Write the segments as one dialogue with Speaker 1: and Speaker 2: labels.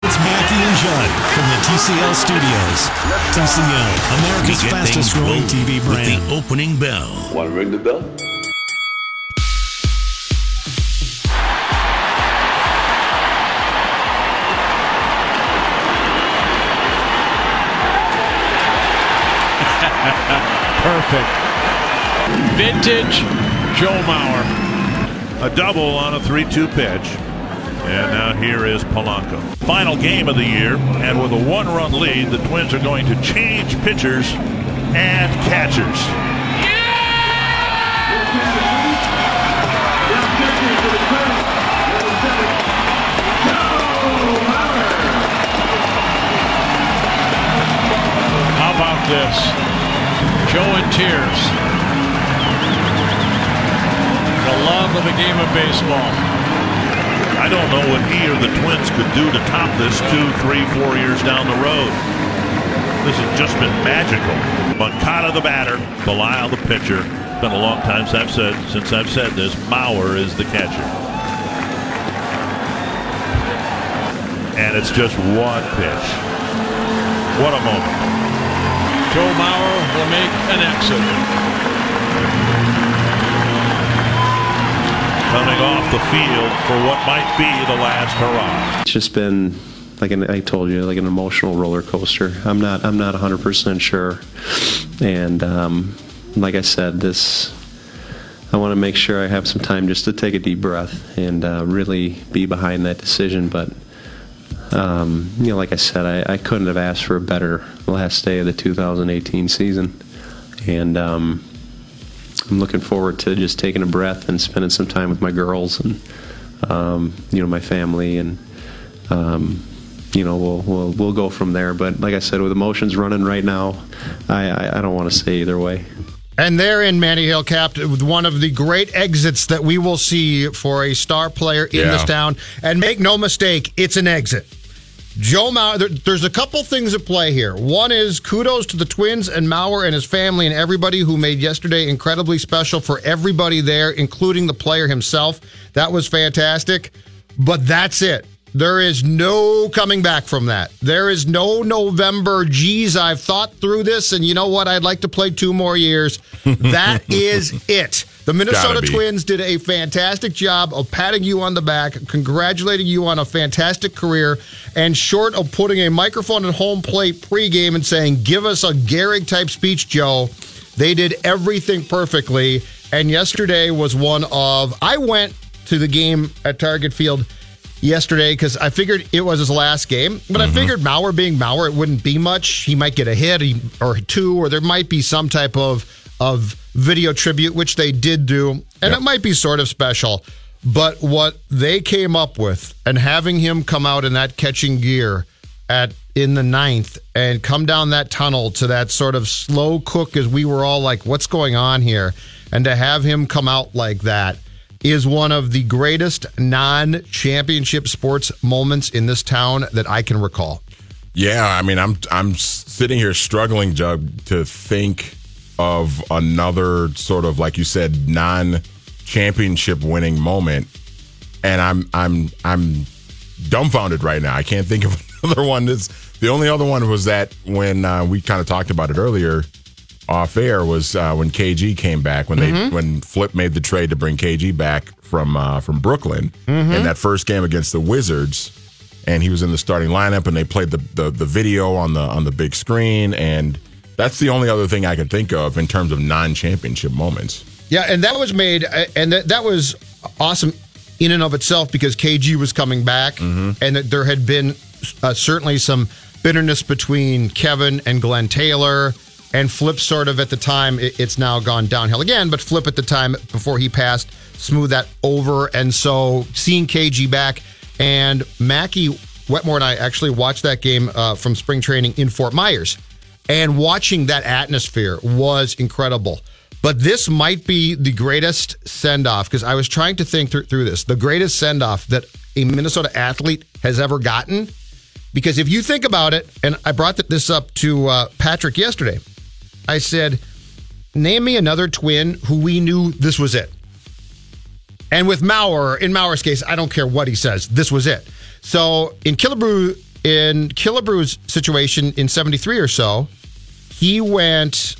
Speaker 1: It's Mackey and Judd from the TCL studios. TCL, America's fastest growing
Speaker 2: rolling
Speaker 1: TV
Speaker 2: with
Speaker 1: brand.
Speaker 2: the opening bell.
Speaker 3: Want to ring the bell?
Speaker 4: Perfect. Vintage Joe Mauer.
Speaker 5: A double on a 3 2 pitch. And now here is Polanco. Final game of the year, and with a one run lead, the Twins are going to change pitchers and catchers.
Speaker 4: How about this? Joe in tears. The love of the game of baseball.
Speaker 5: I don't know what he or the Twins could do to top this two, three, four years down the road. This has just been magical. Moncada the batter, Belisle the pitcher. It's been a long time since I've said since I've said this. Mauer is the catcher. And it's just one pitch. What a moment.
Speaker 4: Joe Mauer will make an exit.
Speaker 5: Coming off the field for what might be the last hurrah.
Speaker 6: It's just been like an, I told you, like an emotional roller coaster. I'm not I'm not 100% sure, and um, like I said, this I want to make sure I have some time just to take a deep breath and uh, really be behind that decision. But um, you know, like I said, I, I couldn't have asked for a better last day of the 2018 season, and um, I'm looking forward to just taking a breath and spending some time with my girls and um, you know my family and um, you know we'll, we'll we'll go from there. But like I said, with emotions running right now, I I, I don't want to say either way.
Speaker 7: And there in Manny Hill capped with one of the great exits that we will see for a star player in
Speaker 8: Yeah.
Speaker 7: this town. And make no mistake, it's an exit. Joe Mauer, there, there's a couple things at play here. One is kudos to the Twins and Mauer and his family and everybody who made yesterday incredibly special for everybody there, including the player himself. That was fantastic. But that's it. There is no coming back from that. There is no November, geez, I've thought through this, and you know what? I'd like to play two more years. That is it. The Minnesota Twins did a fantastic job of patting you on the back, congratulating you on a fantastic career, and short of putting a microphone at home plate pregame and saying, give us a Gehrig type speech, Joe, they did everything perfectly. And yesterday was one of, I went to the game at Target Field yesterday because I figured it was his last game. But I mm-hmm. figured Mauer being Mauer, it wouldn't be much. He might get a hit or two, or there might be some type of of video tribute, which they did do, and it might be sort of special. But what they came up with, and having him come out in that catching gear at in the ninth and come down that tunnel to that sort of slow cook as we were all like, what's going on here? And to have him come out like that is one of the greatest non championship sports moments in this town that I can recall.
Speaker 8: Yeah, I mean, I'm I'm sitting here struggling, Jug, to think of another sort of like you said non-championship winning moment, and I'm I'm I'm dumbfounded right now. I can't think of another one. This the only other one was that when uh, we kind of talked about it earlier off air was uh, when KG came back when they when Flip made the trade to bring KG back from uh, from Brooklyn in that first game against the Wizards, and he was in the starting lineup and they played the, the the video on the on the big screen. And That's the only other thing I can think of in terms of non-championship moments.
Speaker 7: Yeah, and that was made, uh, and that, that was awesome in and of itself because KG was coming back, and that there had been uh, certainly some bitterness between Kevin and Glenn Taylor. And Flip, sort of at the time, it- it's now gone downhill again. But Flip at the time before he passed, smoothed that over. And so seeing KG back and Mackey Wetmore and I actually watched that game uh, from spring training in Fort Myers. And watching that atmosphere was incredible. But this might be the greatest send off because I was trying to think through, this the greatest send off that a Minnesota athlete has ever gotten. Because if you think about it, and I brought this up to uh, Patrick yesterday, I said, name me another twin who we knew this was it. And with Mauer, in Mauer's case, I don't care what he says, this was it. So in Killebrew, in Killebrew's situation in 73 or so, he went,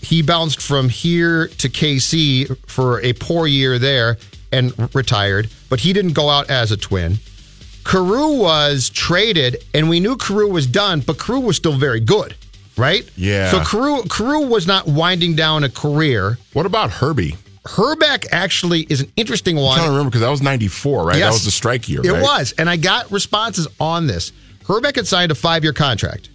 Speaker 7: he bounced from here to KC for a poor year there and retired, but he didn't go out as a twin. Carew was traded, and we knew Carew was done, but Carew was still very good, right?
Speaker 8: Yeah.
Speaker 7: So Carew, Carew was not winding down a career.
Speaker 8: What about Herbie?
Speaker 7: Hrbek actually is an interesting one.
Speaker 8: I'm trying to remember because that was 94, right? That was the strike year,
Speaker 7: It
Speaker 8: right?
Speaker 7: was. And I got responses on this. Hrbek had signed a five year contract,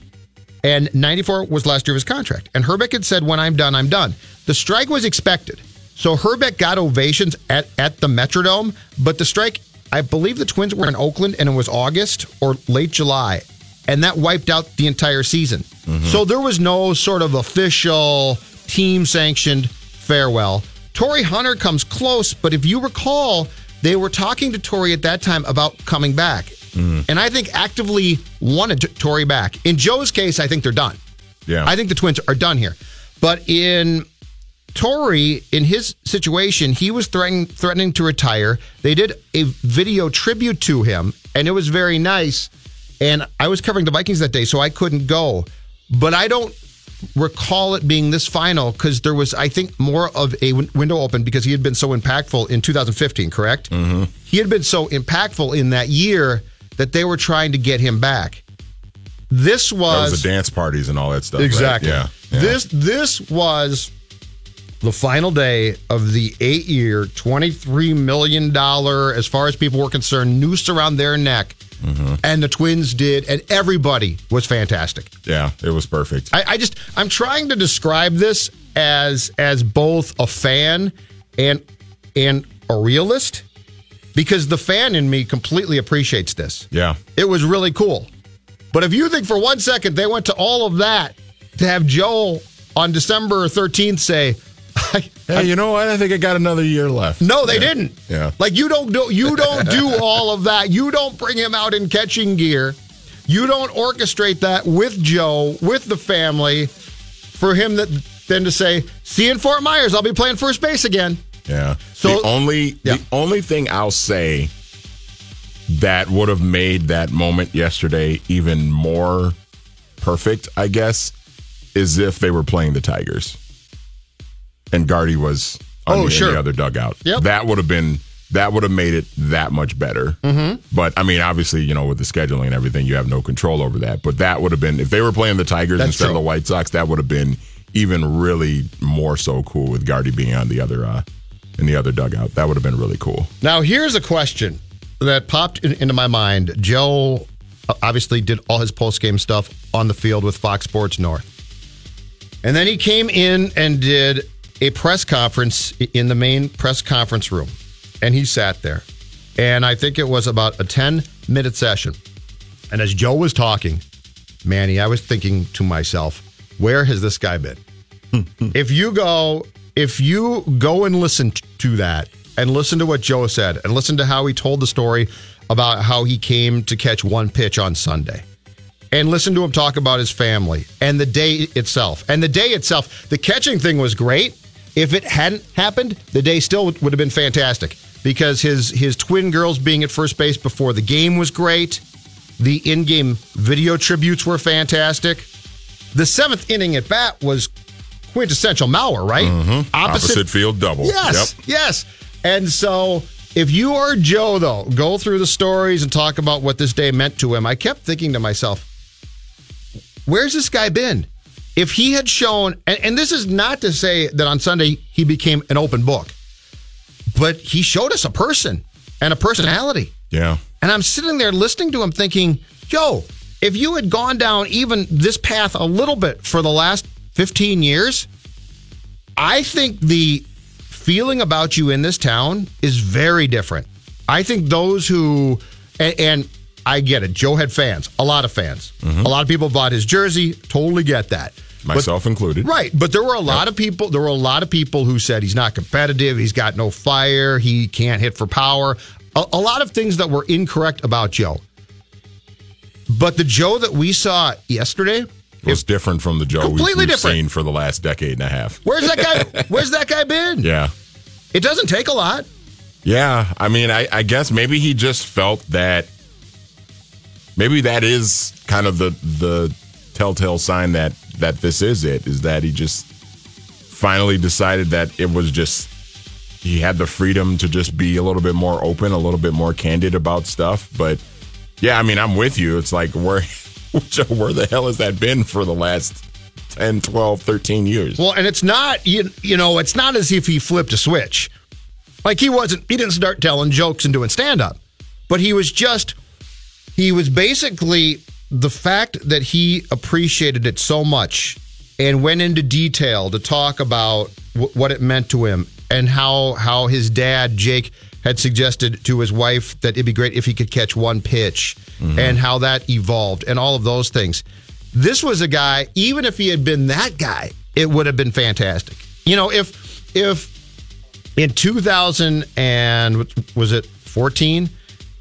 Speaker 7: and 94 was last year of his contract. And Hrbek had said, When I'm done, I'm done. The strike was expected. So Hrbek got ovations at, at the Metrodome, but the strike, I believe the Twins were in Oakland, and it was August or late July. And that wiped out the entire season. Mm-hmm. So there was no sort of official team sanctioned farewell. Torii Hunter comes close, but if you recall, they were talking to Torii at that time about coming back. And I think actively wanted T- Torii back. In Joe's case, I think they're done.
Speaker 8: Yeah.
Speaker 7: I think the Twins are done here. But in Torii, in his situation, he was threatening threatening to retire. They did a video tribute to him, and it was very nice. And I was covering the Vikings that day, so I couldn't go. But I don't recall it being this final because there was, I think, more of a window open because he had been so impactful in 2015. Correct? Mm-hmm. He had been so impactful in that year that they were trying to get him back. This was,
Speaker 8: was the dance parties and all that stuff. right?
Speaker 7: Exactly.
Speaker 8: Yeah. yeah.
Speaker 7: This this was the final day of the eight year, twenty three million dollar, as far as people were concerned, noose around their neck.
Speaker 8: Mm-hmm.
Speaker 7: And the twins did, and everybody was fantastic.
Speaker 8: Yeah, it was perfect.
Speaker 7: I, I just I'm trying to describe this as as both a fan and and a realist because the fan in me completely appreciates this.
Speaker 8: yeah.
Speaker 7: It was really cool. But if you think for one second they went to all of that to have Joel on December 13th say,
Speaker 8: Hey, you know what? I think I got another year left.
Speaker 7: no, they
Speaker 8: Yeah.
Speaker 7: didn't.
Speaker 8: Yeah.
Speaker 7: Like you don't do you don't do all of that. You don't bring him out in catching gear. You don't orchestrate that with Joe, with the family, for him that then to say, see you in Fort Myers, I'll be playing first base again.
Speaker 8: Yeah.
Speaker 7: So-
Speaker 8: the only
Speaker 7: Yeah.
Speaker 8: the only thing I'll say that would have made that moment yesterday even more perfect, I guess, is if they were playing the Tigers and Gardy was on
Speaker 7: Oh,
Speaker 8: the,
Speaker 7: sure.
Speaker 8: the other dugout.
Speaker 7: Yep.
Speaker 8: That would have been that would have made it that much better. Mm-hmm. But I mean, obviously, you know, with the scheduling and everything, you have no control over that. But that would have been if they were playing the Tigers
Speaker 7: That's
Speaker 8: instead
Speaker 7: true.
Speaker 8: of the White Sox, that would have been even really more so cool with Gardy being on the other uh, in the other dugout. That would have been really cool.
Speaker 7: Now, here's a question that popped in, into my mind. Joe uh, obviously did all his post game stuff on the field with Fox Sports North. And then he came in and did a press conference in the main press conference room. And he sat there. And I think it was about a 10 minute session. And as Joe was talking, Manny, I was thinking to myself, where has this guy been? if you go if you go and listen to that and listen to what Joe said and listen to how he told the story about how he came to catch one pitch on Sunday and listen to him talk about his family and the day itself and the day itself the catching thing was great. If it hadn't happened the day still would have been fantastic because his his twin girls being at first base before the game was great. The in-game video tributes were fantastic. The seventh inning at bat was quintessential Mauer, right?
Speaker 8: Mm-hmm. Opposite, field double.
Speaker 7: Yes,
Speaker 8: Yep.
Speaker 7: yes. And so if you are Joe, though, go through the stories and talk about what this day meant to him. I kept thinking to myself, where's this guy been? if he had shown, and, and this is not to say that on Sunday he became an open book, but he showed us a person and a personality.
Speaker 8: Yeah.
Speaker 7: And I'm sitting there listening to him thinking, Joe, if you had gone down even this path a little bit for the last 15 years, I think the feeling about you in this town is very different. I think those who, and, and I get it, Joe had fans, a lot of fans. Mm-hmm. A lot of people bought his jersey, totally get that. But-
Speaker 8: Myself included.
Speaker 7: Right, but there were a lot of people. There were a lot of people who said he's not competitive. He's got no fire. He can't hit for power. A, a lot of things that were incorrect about Joe. But the Joe that we saw yesterday,
Speaker 8: was different from the Joe we've,
Speaker 7: Completely
Speaker 8: we've
Speaker 7: different.
Speaker 8: seen for the last decade and a half.
Speaker 7: where's that guy? where's that guy been?
Speaker 8: Yeah.
Speaker 7: It doesn't take a lot.
Speaker 8: Yeah. I mean, I, I guess maybe he just felt that maybe that is kind of the the telltale sign that that this is it is that he just finally decided that it was just he had the freedom to just be a little bit more open, a little bit more candid about stuff. But yeah, I mean, I'm with you. It's like where Joe, where the hell has that been for the last 10, 12, 13 years?
Speaker 7: Well, and it's not you, you know, it's not as if he flipped a switch. Like he wasn't he didn't start telling jokes and doing stand up. But he was just he was basically the fact that he appreciated it so much and went into detail to talk about w- what it meant to him and how how his dad Jake had suggested to his wife that it'd be great if he could catch one pitch mm-hmm. and how that evolved and all of those things. This was a guy even if he had been that guy, it would have been fantastic. You know, if if in 2000 and was it 14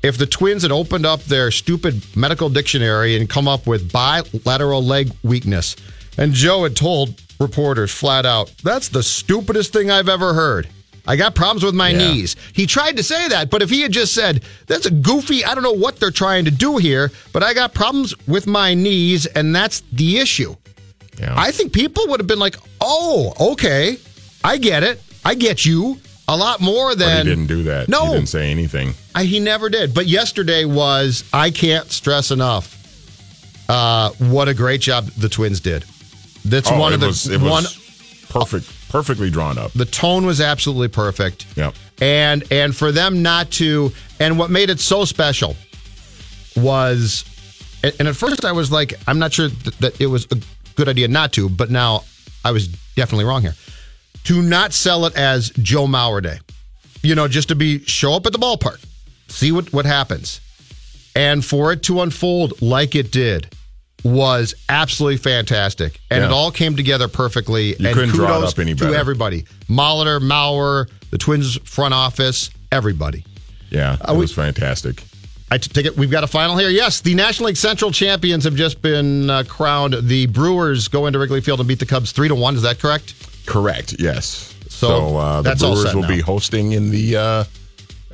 Speaker 7: if the twins had opened up their stupid medical dictionary and come up with bilateral leg weakness and joe had told reporters flat out that's the stupidest thing i've ever heard i got problems with my
Speaker 8: Yeah.
Speaker 7: knees he tried to say that but if he had just said that's a goofy i don't know what they're trying to do here but i got problems with my knees and that's the issue
Speaker 8: Yeah.
Speaker 7: I think people would have been like, "Oh, okay, I get it. I get you." A lot more
Speaker 8: but
Speaker 7: than
Speaker 8: he didn't do that.
Speaker 7: No,
Speaker 8: He didn't say anything.
Speaker 7: I, he never did. But yesterday was I can't stress enough uh, what a great job the Twins did. That's
Speaker 8: Oh,
Speaker 7: one of the
Speaker 8: was
Speaker 7: one.
Speaker 8: perfect, perfectly drawn up.
Speaker 7: The tone was absolutely perfect.
Speaker 8: Yep.
Speaker 7: And and for them not to and what made it so special was and at first I was like I'm not sure that, that it was a good idea not to, but now I was definitely wrong here. To not sell it as Joe Mauer Day. You know, just to be show up at the ballpark, see what what happens. And for it to unfold like it did was absolutely fantastic. And
Speaker 8: Yeah.
Speaker 7: it all came together perfectly.
Speaker 8: You
Speaker 7: and
Speaker 8: couldn't draw it up any
Speaker 7: to everybody. Molitor, Mauer, the Twins front office, everybody.
Speaker 8: Yeah, it
Speaker 7: we-
Speaker 8: was fantastic.
Speaker 7: I t- take it. We've got a final here. Yes, the National League Central champions have just been uh, crowned. The Brewers go into Wrigley Field and beat the Cubs three to one. Is that correct?
Speaker 8: Correct. Yes.
Speaker 7: So,
Speaker 8: uh, the
Speaker 7: that's
Speaker 8: Brewers will
Speaker 7: now.
Speaker 8: be hosting in the uh,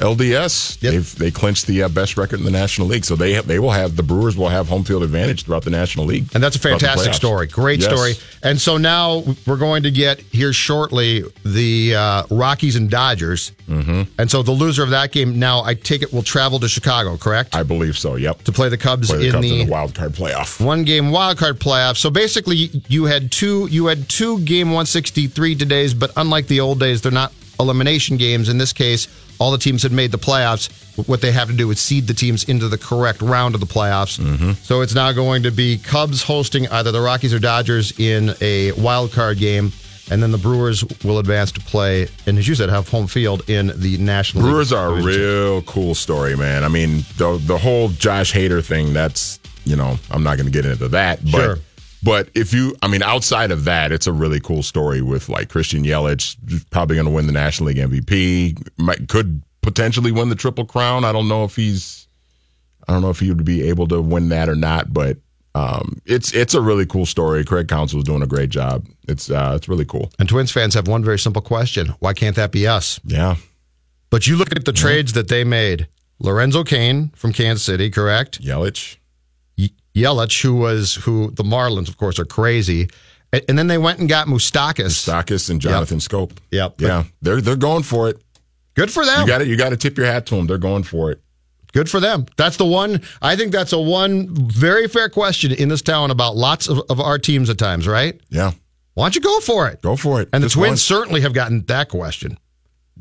Speaker 8: LDS.
Speaker 7: Yep.
Speaker 8: They've they clinched the uh, best record in the National League, so they have, they will have the Brewers will have home field advantage throughout the National League,
Speaker 7: And that's a fantastic story. Great
Speaker 8: Yes.
Speaker 7: story. And so now we're going to get here shortly the uh, Rockies and Dodgers. Mm-hmm. And so the loser of that game now, I take it, will travel to Chicago, correct?
Speaker 8: I believe so. Yep.
Speaker 7: to play the Cubs
Speaker 8: Play the
Speaker 7: in
Speaker 8: Cubs
Speaker 7: the
Speaker 8: in the wild card playoff.
Speaker 7: one game wild card playoff. So basically, you had two you had two game 163 today's, but unlike the old days, they're not elimination games. In this case, all the teams had made the playoffs. What they have to do is seed the teams into the correct round of the playoffs. Mm-hmm. So it's now going to be Cubs hosting either the Rockies or Dodgers in a wild card game. And then the Brewers will advance to play, and as you said, have home field in the National League
Speaker 8: Brewers are a real cool story, man. I mean, the the whole Josh Hader thing. That's you know, I'm not going to get into that, but.
Speaker 7: Sure.
Speaker 8: But if you, I mean, outside of that, it's a really cool story with like Christian Yelich probably going to win the National League MVP. Might, could potentially win the Triple Crown. I don't know if he's, I don't know if he would be able to win that or not. But um, it's it's a really cool story. Craig Counsell is doing a great job. It's uh, it's really cool.
Speaker 7: And Twins fans have one very simple question: Why can't that be us?
Speaker 8: Yeah,
Speaker 7: But you look at the trades that they made. Lorenzo Cain from Kansas City, correct?
Speaker 8: Yelich.
Speaker 7: Ye- Yelich, who was who the Marlins, of course, are crazy. And, and then they went and got Moustakas.
Speaker 8: Sakis and Jonathan Schoop.
Speaker 7: Yep.
Speaker 8: Yeah, they're they're going for it.
Speaker 7: Good for them.
Speaker 8: You got it. You got to tip your hat to them. They're going for it.
Speaker 7: Good for them. That's the one. I think that's a one very fair question in this town about lots of, of our teams at times, right?
Speaker 8: Yeah.
Speaker 7: Why don't you go for it?
Speaker 8: Go for it.
Speaker 7: And the Twins
Speaker 8: once.
Speaker 7: certainly have gotten that question.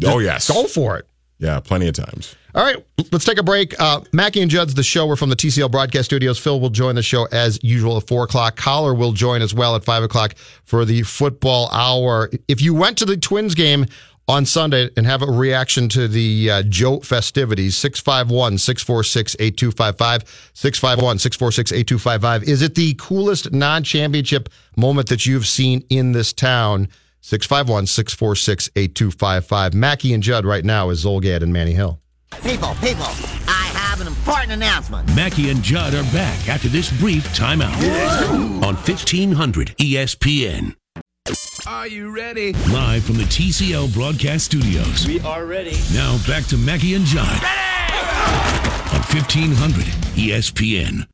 Speaker 8: Oh, yes.
Speaker 7: Go for it.
Speaker 8: Yeah, plenty of times.
Speaker 7: All right, let's take a break. Uh, Mackey and Judd's the show. We're from the TCL broadcast studios. Phil will join the show as usual at four o'clock. Collar will join as well at five o'clock for the football hour. If you went to the Twins game on Sunday and have a reaction to the uh, Joe festivities, 651 646 8255. 651 646 8255. Is it the coolest non championship moment that you've seen in this town? 651 646 8255. Mackey and Judd right now is Zulgad and Manny Hill.
Speaker 2: People, people, I have an important announcement.
Speaker 1: Mackey and Judd are back after this brief timeout on 1500 ESPN.
Speaker 3: Are you ready?
Speaker 1: Live from the TCL broadcast studios.
Speaker 3: We are ready.
Speaker 1: Now back to Mackey and Judd on 1500 ESPN.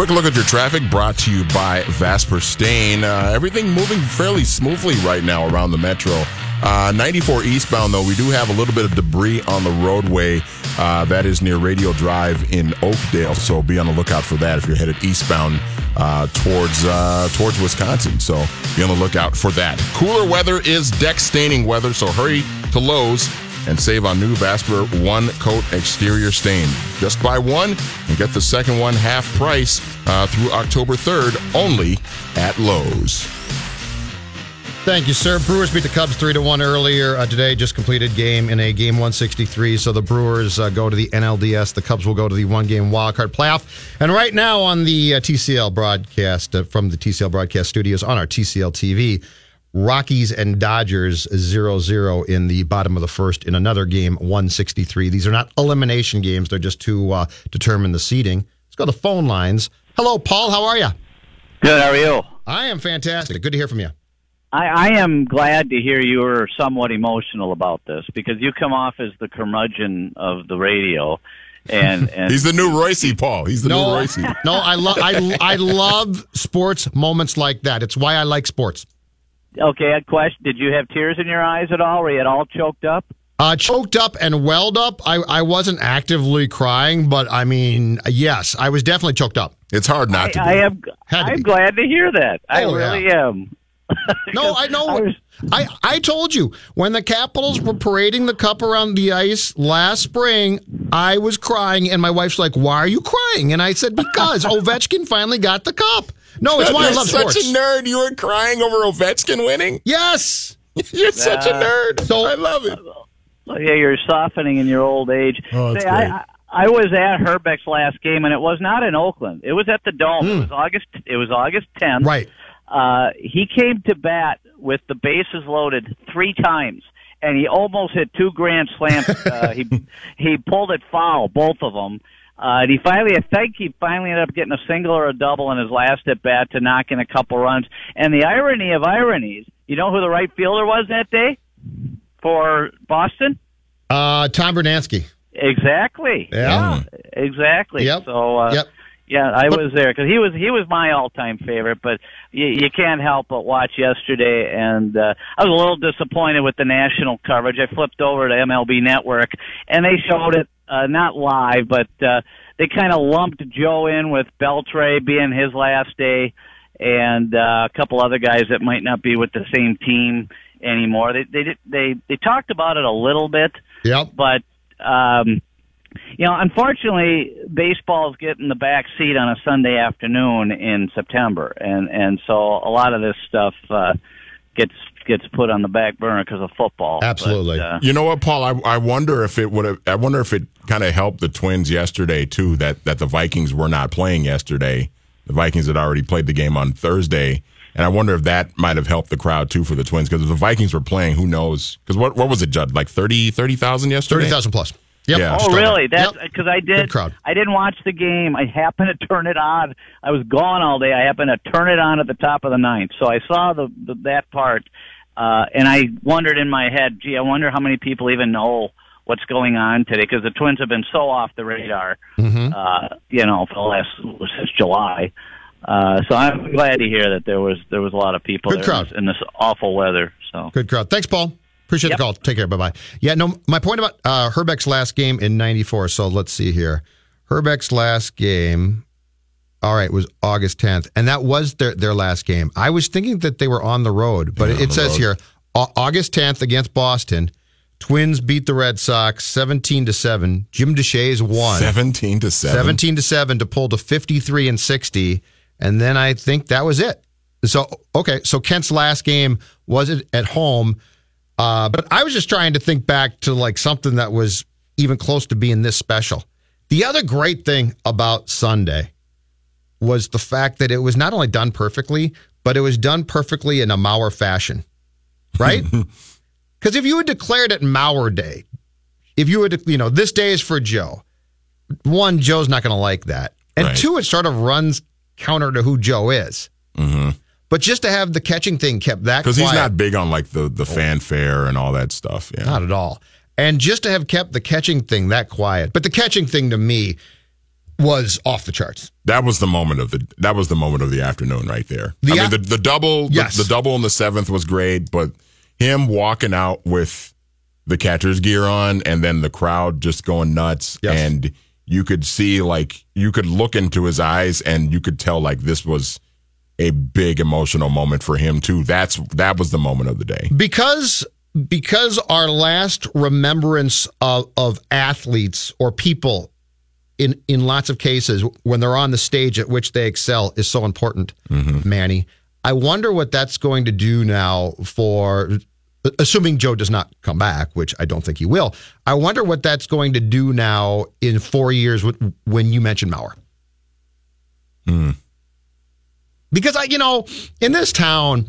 Speaker 8: Quick look at your traffic brought to you by Valspar Stain. Uh, everything moving fairly smoothly right now around the metro. Uh, 94 eastbound, though, we do have a little bit of debris on the roadway. Uh, that is near Radio Drive in Oakdale, so be on the lookout for that if you're headed eastbound uh, towards uh, towards Wisconsin. So be on the lookout for that. Cooler weather is deck staining weather, so hurry to Lowe's and save on new Valspar one coat exterior stain. Just buy one and get the second one half price uh, through October 3rd only at Lowe's.
Speaker 7: Thank you, sir. Brewers beat the Cubs three to one earlier uh, today. Just completed game in a game 163. So the Brewers uh, go to the NLDS. The Cubs will go to the one game wild card playoff. And right now on the uh, TCL broadcast uh, from the TCL broadcast studios on our TCL TV, Rockies and Dodgers 0-0 in the bottom of the first in another game 163. These are not elimination games. They're just to uh, determine the seeding. Let's go to the phone lines. Hello, Paul. How are you?
Speaker 9: Good. How are you?
Speaker 7: I am fantastic. Good to hear from you.
Speaker 9: I, I am glad to hear you are somewhat emotional about this because you come off as the curmudgeon of the radio, and, and
Speaker 8: He's the new Royce, Paul. He's the
Speaker 7: no,
Speaker 8: new Royce.
Speaker 7: no, I love I I love sports moments like that. It's why I like sports.
Speaker 9: Okay. A question: Did you have tears in your eyes at all? Were you at all choked up?
Speaker 7: Uh, choked up and welled up. I, I wasn't actively crying, but I mean, yes, I was definitely choked up.
Speaker 8: It's hard not
Speaker 9: I, I am.
Speaker 7: Had
Speaker 9: I'm
Speaker 7: be.
Speaker 9: glad to hear that. I
Speaker 7: Oh,
Speaker 9: really
Speaker 7: yeah.
Speaker 9: am.
Speaker 7: No, I know. I, I told you when the Capitals were parading the cup around the ice last spring, I was crying, and my wife's like, "Why are you crying?" And I said, "Because Ovechkin finally got the cup." No, it's why I
Speaker 8: You're
Speaker 7: love
Speaker 8: such
Speaker 7: sports.
Speaker 8: a nerd. You were crying over Ovechkin winning.
Speaker 7: Yes,
Speaker 8: You're such a nerd.
Speaker 7: So-
Speaker 8: I love it.
Speaker 9: Well, yeah, you're softening in your old age.
Speaker 8: Oh, that's
Speaker 9: Say, I, I I was at Hrbek's last game, and it was not in Oakland. It was at the Dome. It was August. It was August 10th.
Speaker 7: Hmm. right.
Speaker 9: Uh, he came to bat with the bases loaded three times, and he almost hit two grand slams. Uh, he he pulled it foul, both of them. Uh, and he finally, I think he finally ended up getting a single or a double in his last at bat to knock in a couple runs. And the irony of ironies, you know who the right fielder was that day for Boston?
Speaker 7: Uh, Tom Brunansky.
Speaker 9: Exactly.
Speaker 7: Yeah.
Speaker 9: Exactly.
Speaker 7: Yep.
Speaker 9: So. Uh,
Speaker 7: Yep.
Speaker 9: Yeah, I was there because he was he was my all time favorite. But you, you can't help but watch yesterday, and uh, I was a little disappointed with the national coverage. I flipped over to MLB Network, and they showed it uh, not live, but uh, they kind of lumped Joe in with Beltre being his last day, and uh, a couple other guys that might not be with the same team anymore. They they they they talked about it a little bit
Speaker 7: Yep.
Speaker 9: but um, you know, unfortunately, baseball's getting the back seat on a Sunday afternoon in September, and and so a lot of this stuff uh, gets gets put on the back burner because of football.
Speaker 7: Absolutely.
Speaker 9: But, uh,
Speaker 8: You know what, Paul? I, I wonder if it would have. I wonder if it kind of helped the Twins yesterday too. That that the Vikings were not playing yesterday. The Vikings had already played the game on Thursday, and I wonder if that might have helped the crowd too for the Twins because if the Vikings were playing, who knows? Because what what was it, Judd? Like 30 30,000 yesterday.
Speaker 7: 30,000 plus. Yep.
Speaker 8: Yeah.
Speaker 9: Oh, really? That's
Speaker 7: Yep.
Speaker 9: because I did.
Speaker 7: crowd.
Speaker 9: I didn't watch the game. I happened to turn it on. I was gone all day. I happened to turn it on at the top of the ninth, so I saw the, the that part, uh, and I wondered in my head, gee, I wonder how many people even know what's going on today because the Twins have been so off the radar,
Speaker 7: Mm-hmm.
Speaker 9: uh, you know, for the last since July. Uh, so I'm glad to hear that there was there was a lot of people
Speaker 7: Good
Speaker 9: there
Speaker 7: crowd.
Speaker 9: in this awful weather. So
Speaker 7: Good crowd. Thanks, Paul. Appreciate the call. Take care. Bye bye. Yeah, no, my point about uh, Hrbek's last game in '94. So let's see here. Hrbek's last game, all right, was August 10th, and that was their their last game. I was thinking that they were on the road, but
Speaker 8: Yeah,
Speaker 7: it
Speaker 8: on the
Speaker 7: says
Speaker 8: road.
Speaker 7: here August 10th against Boston. Twins beat the Red Sox 17 to 7. Jim Deshaies won.
Speaker 8: 17 to 7.
Speaker 7: 17 to 7 to pull to 53 and 60 and then I think that was it. So okay, so Kent's last game was it at home. Uh, but I was just trying to think back to like something that was even close to being this special. The other great thing about Sunday was the fact that it was not only done perfectly, but it was done perfectly in a Mauer fashion. Right? Because if you had declared it Mauer Day, if you would, you know, this day is for Joe, one, Joe's not going to like that. And
Speaker 8: Right.
Speaker 7: two, it sort of runs counter to who Joe is.
Speaker 8: Mm-hmm.
Speaker 7: But just to have the catching thing kept that quiet.
Speaker 8: Because he's not big on like the, the fanfare and all that stuff. Yeah.
Speaker 7: Not at all. And just to have kept the catching thing that quiet. But the catching thing to me was off the charts.
Speaker 8: That was the moment of the that was the moment of the afternoon right there.
Speaker 7: The
Speaker 8: I mean the, the double
Speaker 7: Yes.
Speaker 8: the, double in the seventh was great, but him walking out with the catcher's gear on and then the crowd just going nuts and you could see like you could look into his eyes and you could tell like this was a big emotional moment for him too. That's that was the moment of the day.
Speaker 7: Because because our last remembrance of, of athletes or people in in lots of cases when they're on the stage at which they excel is so important, mm-hmm. Manny. I wonder what that's going to do now for assuming Joe does not come back, which I don't think he will. I wonder what that's going to do now in 4 years when- when you mention Mauer. Hmm. Because I you know, in this town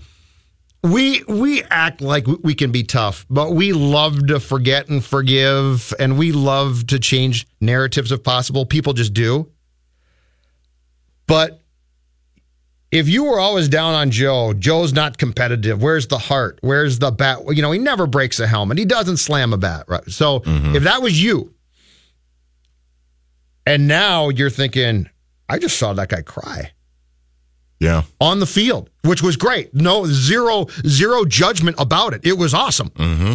Speaker 7: we we act like we can be tough, but we love to forget and forgive, and we love to change narratives if possible. People just do. But if you were always down on Joe, Joe's not competitive. Where's the heart? Where's the bat? You know, he never breaks a helmet. He doesn't slam a bat. Right. So mm-hmm. if that was you, and now you're thinking, I just saw that guy cry
Speaker 8: Yeah.
Speaker 7: on the field, which was great. No zero zero judgment about it. It was awesome.
Speaker 8: Mm-hmm.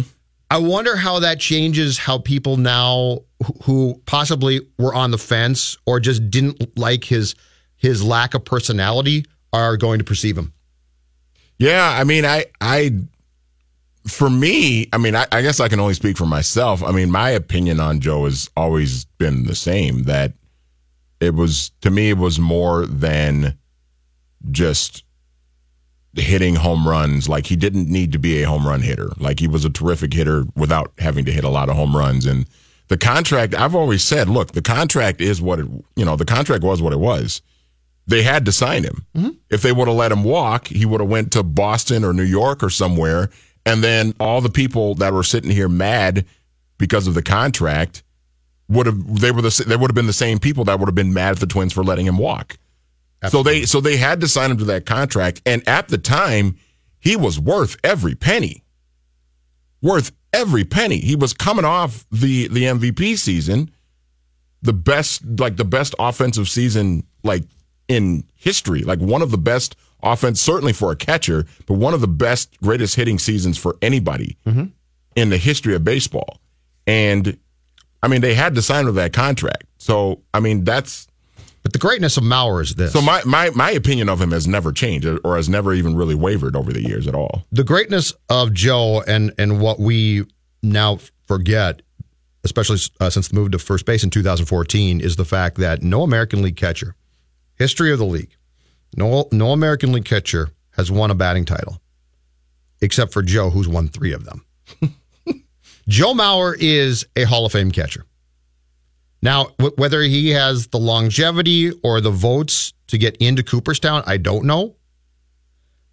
Speaker 7: I wonder how that changes how people now who- possibly were on the fence or just didn't like his his lack of personality are going to perceive him.
Speaker 8: Yeah, I mean, I, I, for me, I mean, I, I guess I can only speak for myself. I mean, my opinion on Joe has always been the same. That it was to me, it was more than just hitting home runs. Like he didn't need to be a home run hitter. Like he was a terrific hitter without having to hit a lot of home runs. And the contract, I've always said, look, the contract is what it, you know, the contract was what it was they had to sign him. Mm-hmm. If they would have let him walk, he would have went to Boston or New York or somewhere, and then all the people that were sitting here mad because of the contract would have they were the they would have been the same people that would have been mad at the Twins for letting him walk. So they so they had to sign him to that contract, and at the time, he was worth every penny. Worth every penny. He was coming off the the MVP season the best like the best offensive season like in history. Like one of the best offense certainly for a catcher but one of the best greatest hitting seasons for anybody mm-hmm. in the history of baseball. And i mean they had to sign with that contract. So i mean that's
Speaker 7: But the greatness of Mauer is this.
Speaker 8: so my my my opinion of him has never changed or has never even really wavered over the years at all
Speaker 7: the greatness of Joe and and what we now forget, especially uh, since the move to first base in 2014, is the fact that no American League catcher, history of the league, no no American League catcher has won a batting title, except for Joe, who's won three of them. Joe Mauer is a Hall of Fame catcher. Now, w- whether he has the longevity or the votes to get into Cooperstown, I don't know.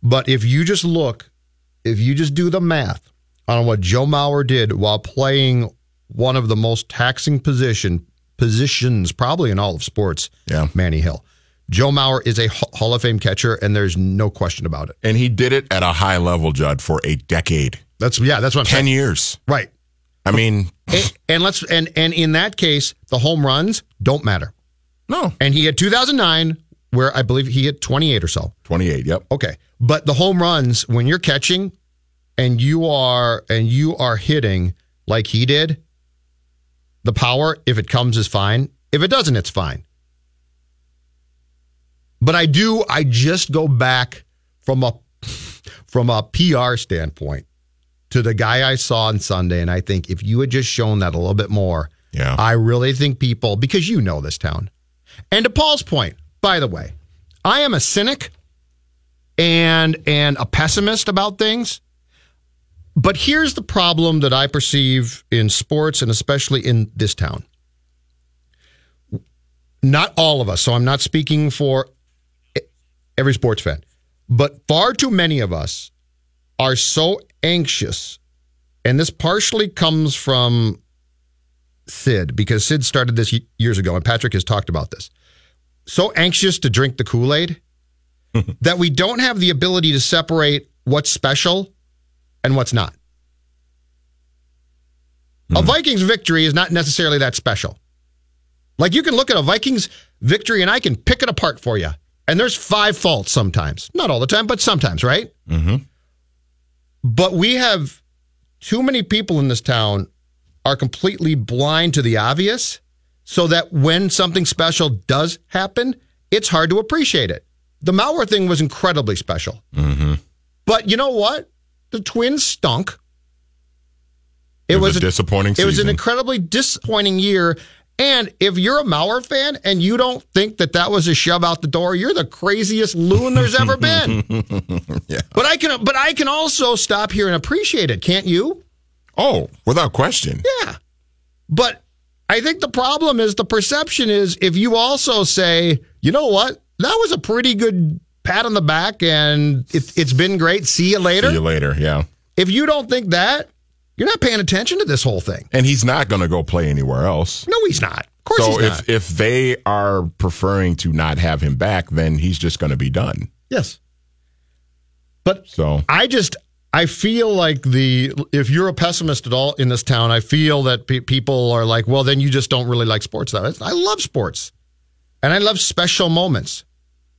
Speaker 7: But if you just look, if you just do the math on what Joe Mauer did while playing one of the most taxing position positions probably in all of sports,
Speaker 8: yeah,
Speaker 7: Manny Hill. Joe Mauer is a Hall of Fame catcher, and there's no question about it.
Speaker 8: and he did it at a high level judd for a decade
Speaker 7: That's yeah, that's what I'm
Speaker 8: 10
Speaker 7: saying.
Speaker 8: years
Speaker 7: Right.
Speaker 8: I mean
Speaker 7: And, and let's and and in that case, the home runs don't matter.
Speaker 8: no
Speaker 7: And he had 2009, where I believe he hit 28 or so.
Speaker 8: 28 yep
Speaker 7: Okay, but the home runs when you're catching, and you are and you are hitting like he did, the power, if it comes, is fine. If it doesn't, it's fine. But I do, I just go back from a from a PR standpoint to the guy I saw on Sunday, and I think if you had just shown that a little bit more,
Speaker 8: Yeah.
Speaker 7: I really think people because you know this town. And to Paul's point, by the way, I am a cynic and and a pessimist about things. But here's the problem that I perceive in sports and especially in this town. Not all of us, so I'm not speaking for every sports fan, but far too many of us are so anxious. And this partially comes from Sid because Sid started this years ago and Patrick has talked about this. So anxious to drink the Kool Aid that we don't have the ability to separate what's special and what's not. A Vikings victory is not necessarily that special. Like you can look at a Vikings victory and I can pick it apart for you. And there's five faults sometimes. Not all the time, but sometimes, right?
Speaker 8: Mm-hmm.
Speaker 7: But we have too many people in this town are completely blind to the obvious so that when something special does happen, it's hard to appreciate it. The Mauer thing was incredibly special.
Speaker 8: Mm-hmm.
Speaker 7: But you know what? The Twins stunk.
Speaker 8: It, was, a disappointing
Speaker 7: It was an incredibly disappointing year. And if you're a Mauer fan and you don't think that that was a shove out the door, you're the craziest loon there's ever been.
Speaker 8: yeah.
Speaker 7: But I can, but I can also stop here and appreciate it, can't you?
Speaker 8: Oh, without question.
Speaker 7: Yeah. But I think the problem is the perception is if you also say, you know what, that was a pretty good pat on the back and it, it's been great. See you later.
Speaker 8: See you later. Yeah.
Speaker 7: If you don't think that, you're not paying attention to this whole thing.
Speaker 8: And he's not going to go play anywhere else.
Speaker 7: No, he's not. Of course
Speaker 8: so
Speaker 7: he's
Speaker 8: if
Speaker 7: not.
Speaker 8: if if they are preferring to not have him back, then he's just going to be done.
Speaker 7: Yes. But
Speaker 8: So
Speaker 7: I just I feel like the if you're a pessimist at all in this town, I feel that pe- people are like, well, then you just don't really like sports. That I love sports, and I love special moments.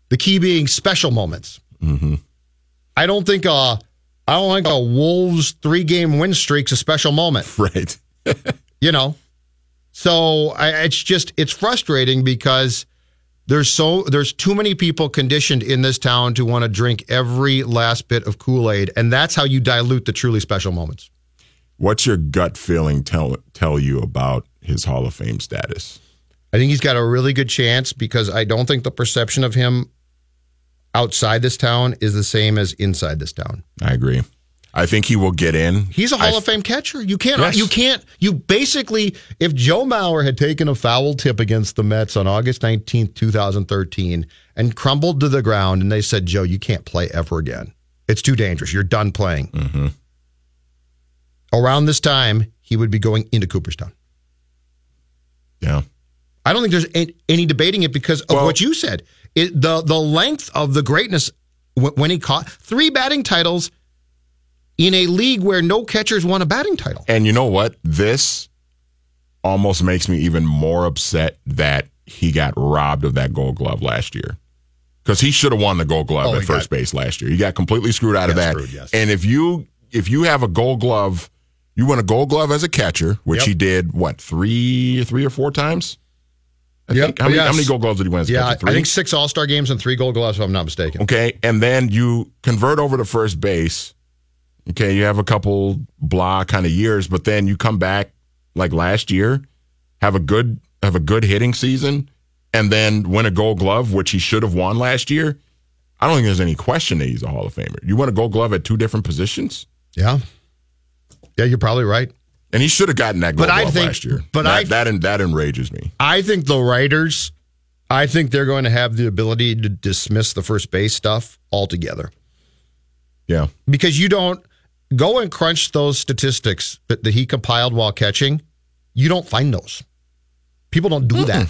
Speaker 7: The key being special moments.
Speaker 8: Mhm.
Speaker 7: I don't think uh I don't think a Wolves three game win streak's a special moment.
Speaker 8: right.
Speaker 7: you know, so I, it's just it's frustrating because there's so there's too many people conditioned in this town to want to drink every last bit of Kool Aid, and that's how you dilute the truly special moments.
Speaker 8: What's your gut feeling tell tell you about his Hall of Fame status?
Speaker 7: I think he's got a really good chance because I don't think the perception of him outside this town is the same as inside this town.
Speaker 8: I agree. I think he will get in.
Speaker 7: He's a Hall
Speaker 8: I-
Speaker 7: of Fame catcher. You can't.
Speaker 8: Yes.
Speaker 7: You can't. You basically, if Joe Mauer had taken a foul tip against the Mets on August nineteenth, two thousand thirteen, and crumbled to the ground, and they said, "Joe, you can't play ever again. It's too dangerous. You're done playing."
Speaker 8: Mm-hmm.
Speaker 7: Around this time, he would be going into Cooperstown.
Speaker 8: Yeah.
Speaker 7: I don't think there's any, any debating it because of what you said. It, the the length of the greatness when he caught three batting titles in a league where no catchers won a batting title.
Speaker 8: And you know what? This almost makes me even more upset that he got robbed of that gold glove last year. Because he should have won the gold glove
Speaker 7: Oh,
Speaker 8: at first base last year. He got completely screwed out of that.
Speaker 7: screwed, yes.
Speaker 8: And if you if you have a gold glove, you win a gold glove as a catcher, which
Speaker 7: Yep.
Speaker 8: he did what, three three or four times? I
Speaker 7: Yep.
Speaker 8: think. How many, how many gold gloves did he win
Speaker 7: Yeah? I think six All Star games and three Gold Gloves, if I'm not mistaken.
Speaker 8: Okay. And then you convert over to first base. Okay. You have a couple blah kind of years, but then you come back like last year, have a good have a good hitting season, and then win a gold glove, which he should have won last year. I don't think there's any question that he's a Hall of Famer. You won a gold glove at two different positions,
Speaker 7: Yeah, yeah, you're probably right.
Speaker 8: And he should have gotten that gold
Speaker 7: But I
Speaker 8: glove
Speaker 7: think-
Speaker 8: last year.
Speaker 7: but
Speaker 8: that,
Speaker 7: I-
Speaker 8: that that enrages me.
Speaker 7: I think the writers, I think they're going to have the ability to dismiss the first base stuff altogether
Speaker 8: Yeah.
Speaker 7: because you don't go and crunch those statistics that, that he compiled while catching. You don't find those. People don't do that.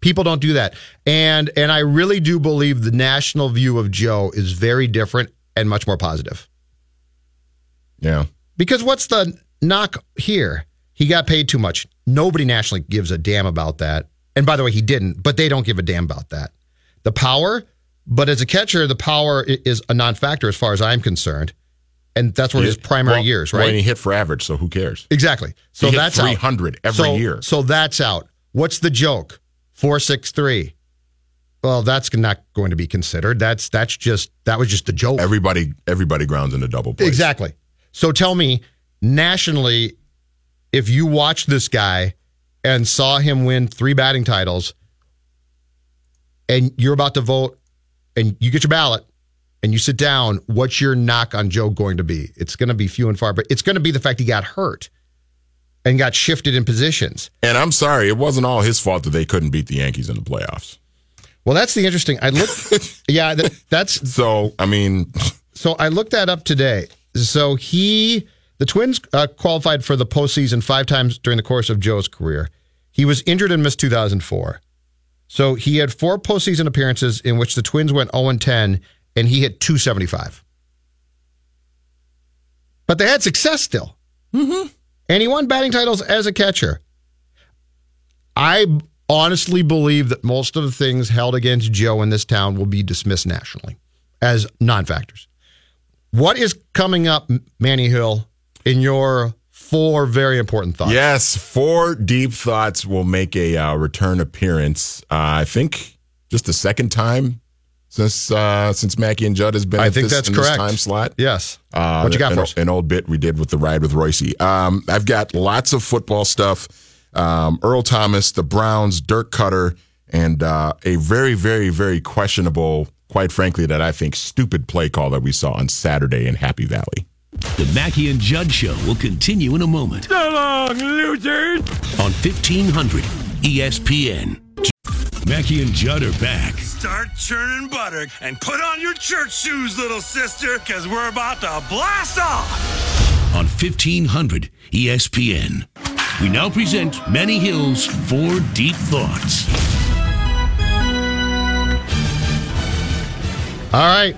Speaker 7: People don't do that. And and I really do believe the national view of Joe is very different and much more positive.
Speaker 8: Yeah.
Speaker 7: Because what's the knock here? He got paid too much. Nobody nationally gives a damn about that. And by the way, he didn't, but they don't give a damn about that. The power, But as a catcher, the power is a non-factor as far as I'm concerned, and that's where his primary
Speaker 8: Well,
Speaker 7: years,
Speaker 8: Well,
Speaker 7: right?
Speaker 8: and he hit for average, so who cares?
Speaker 7: exactly. So
Speaker 8: He hit
Speaker 7: that's out.
Speaker 8: 300 every
Speaker 7: So-
Speaker 8: year.
Speaker 7: So that's out. What's the joke? Four six three. Well, that's not going to be considered. That's that's just that was just a joke.
Speaker 8: Everybody, everybody grounds in a double plays.
Speaker 7: Exactly. So tell me, nationally, if you watched this guy and saw him win three batting titles, and you're about to vote, and you get your ballot, and you sit down, what's your knock on Joe going to be? It's going to be few and far, but it's going to be the fact he got hurt and got shifted in positions.
Speaker 8: And I'm sorry, it wasn't all his fault that they couldn't beat the Yankees in the playoffs.
Speaker 7: Well, that's the interesting. I look, yeah, that, that's
Speaker 8: So, I mean,
Speaker 7: So I looked that up today. So he, the Twins uh, qualified for the postseason five times during the course of Joe's career. He was injured and missed 2004. So he had four postseason appearances in which the Twins went 0 10, and he hit 275. But they had success still. Mm-hmm. And he won batting titles as a catcher. I honestly believe that most of the things held against Joe in this town will be dismissed nationally as non factors. What is coming up, Manny Hill, in your four very important thoughts?
Speaker 8: yes, four deep thoughts will make a uh, return appearance. Uh, I think just the second time since uh, since Mackey and Judd has been.
Speaker 7: I think
Speaker 8: this,
Speaker 7: that's
Speaker 8: in this
Speaker 7: correct.
Speaker 8: time slot.
Speaker 7: Yes.
Speaker 8: Uh,
Speaker 7: what you got
Speaker 8: an,
Speaker 7: for us?
Speaker 8: An old bit we did with the ride with Royce. Um, I've got lots of football stuff. Um, Earl Thomas, the Browns, Dirk Koetter, and uh, a very, very, very questionable, quite frankly, that I think stupid play call that we saw on Saturday in Happy Valley.
Speaker 1: The Mackey and Judd Show will continue in a moment.
Speaker 3: So long, losers!
Speaker 1: On 1500 ESPN. Mackey and Judd are back.
Speaker 10: Start churning butter and put on your church shoes, little sister, because we're about to blast off.
Speaker 1: on 1500 ESPN. We now present Manny Hill's Four Deep Thoughts.
Speaker 7: All right.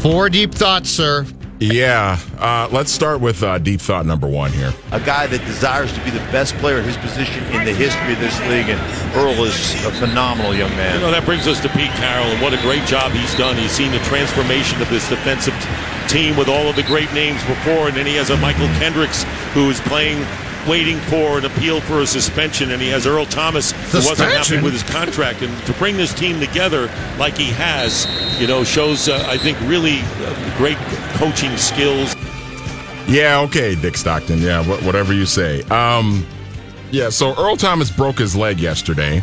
Speaker 7: Four deep thoughts, sir.
Speaker 8: Yeah, uh, let's start with uh, deep thought number one here.
Speaker 11: a guy that desires to be the best player at his position in the history of this league, and Earl is a phenomenal young man.
Speaker 4: You know, that brings us to Pete Carroll, and what a great job he's done. He's seen the transformation of this defensive team with all of the great names before, and then he has a Mychal Kendricks who is playing, waiting for an appeal for a suspension, and he has Earl Thomas who wasn't happy with his contract. And to bring this team together like he has, you know, shows, uh, I think, really uh, great coaching skills.
Speaker 8: Yeah, okay, Dick Stockton. Yeah, wh- whatever you say. Um, yeah, so Earl Thomas broke his leg yesterday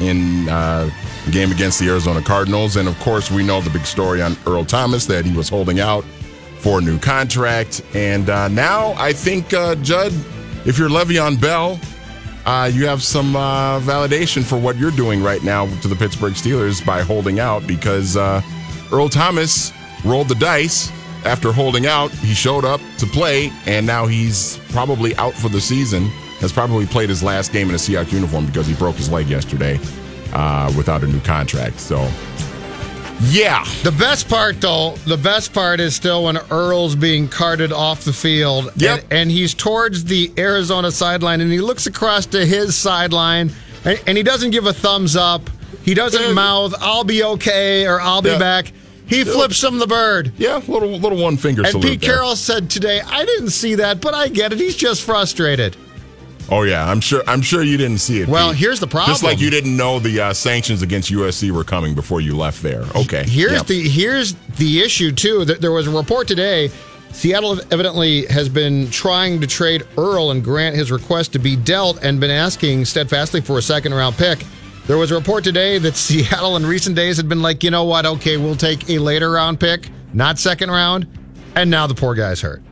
Speaker 8: in uh, the game against the Arizona Cardinals, and of course, we know the big story on Earl Thomas that he was holding out for a new contract, and uh, now I think uh, Judd, if you're Le'Veon Bell, uh, you have some uh, validation for what you're doing right now to the Pittsburgh Steelers by holding out because uh, Earl Thomas rolled the dice after holding out. He showed up to play, and now he's probably out for the season. Has probably played his last game in a Seahawks uniform because he broke his leg yesterday uh, without a new contract. So, yeah.
Speaker 7: The best part, though, the best part is still when Earl's being carted off the field.
Speaker 8: Yep.
Speaker 7: And, and he's towards the Arizona sideline, and he looks across to his sideline, and, and he doesn't give a thumbs up. He doesn't
Speaker 8: Yeah.
Speaker 7: mouth, I'll be okay, or I'll be
Speaker 8: Yeah.
Speaker 7: back. He flips him the bird.
Speaker 8: Yeah, little little one finger
Speaker 7: And Pete
Speaker 8: there.
Speaker 7: Carroll said today, I didn't see that, but I get it. He's just frustrated.
Speaker 8: Oh yeah, I'm sure. I'm sure you didn't see it.
Speaker 7: Well,
Speaker 8: Pete.
Speaker 7: here's the problem.
Speaker 8: Just like you didn't know the uh, sanctions against USC were coming before you left there. Okay.
Speaker 7: Here's
Speaker 8: Yep.
Speaker 7: the here's the issue too. That there was a report today. Seattle evidently has been trying to trade Earl and grant his request to be dealt, and been asking steadfastly for a second round pick. There was a report today that Seattle in recent days had been like, you know what? Okay, we'll take a later round pick, not second round, and now the poor guy's hurt.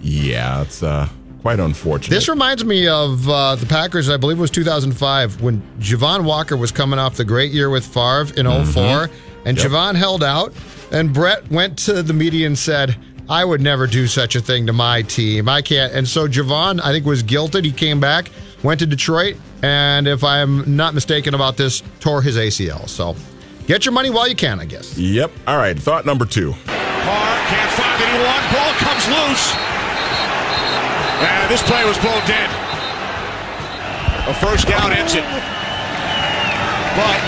Speaker 8: Yeah, it's uh, quite unfortunate.
Speaker 7: This reminds me of uh, the Packers, I believe it was 2005, when Javon Walker was coming off the great year with Favre in 4 and
Speaker 8: Yep.
Speaker 7: Javon held out, and Brett went to the media and said, I would never do such a thing to my team. I can't. And so Javon, I think, was guilted. He came back, went to Detroit, and if I'm not mistaken about this, tore his ACL. So get your money while you can, I guess.
Speaker 8: Yep. All right. Thought number two.
Speaker 3: Carr can't find anyone. Ball comes loose. And this play was blown dead. A first down ends it. But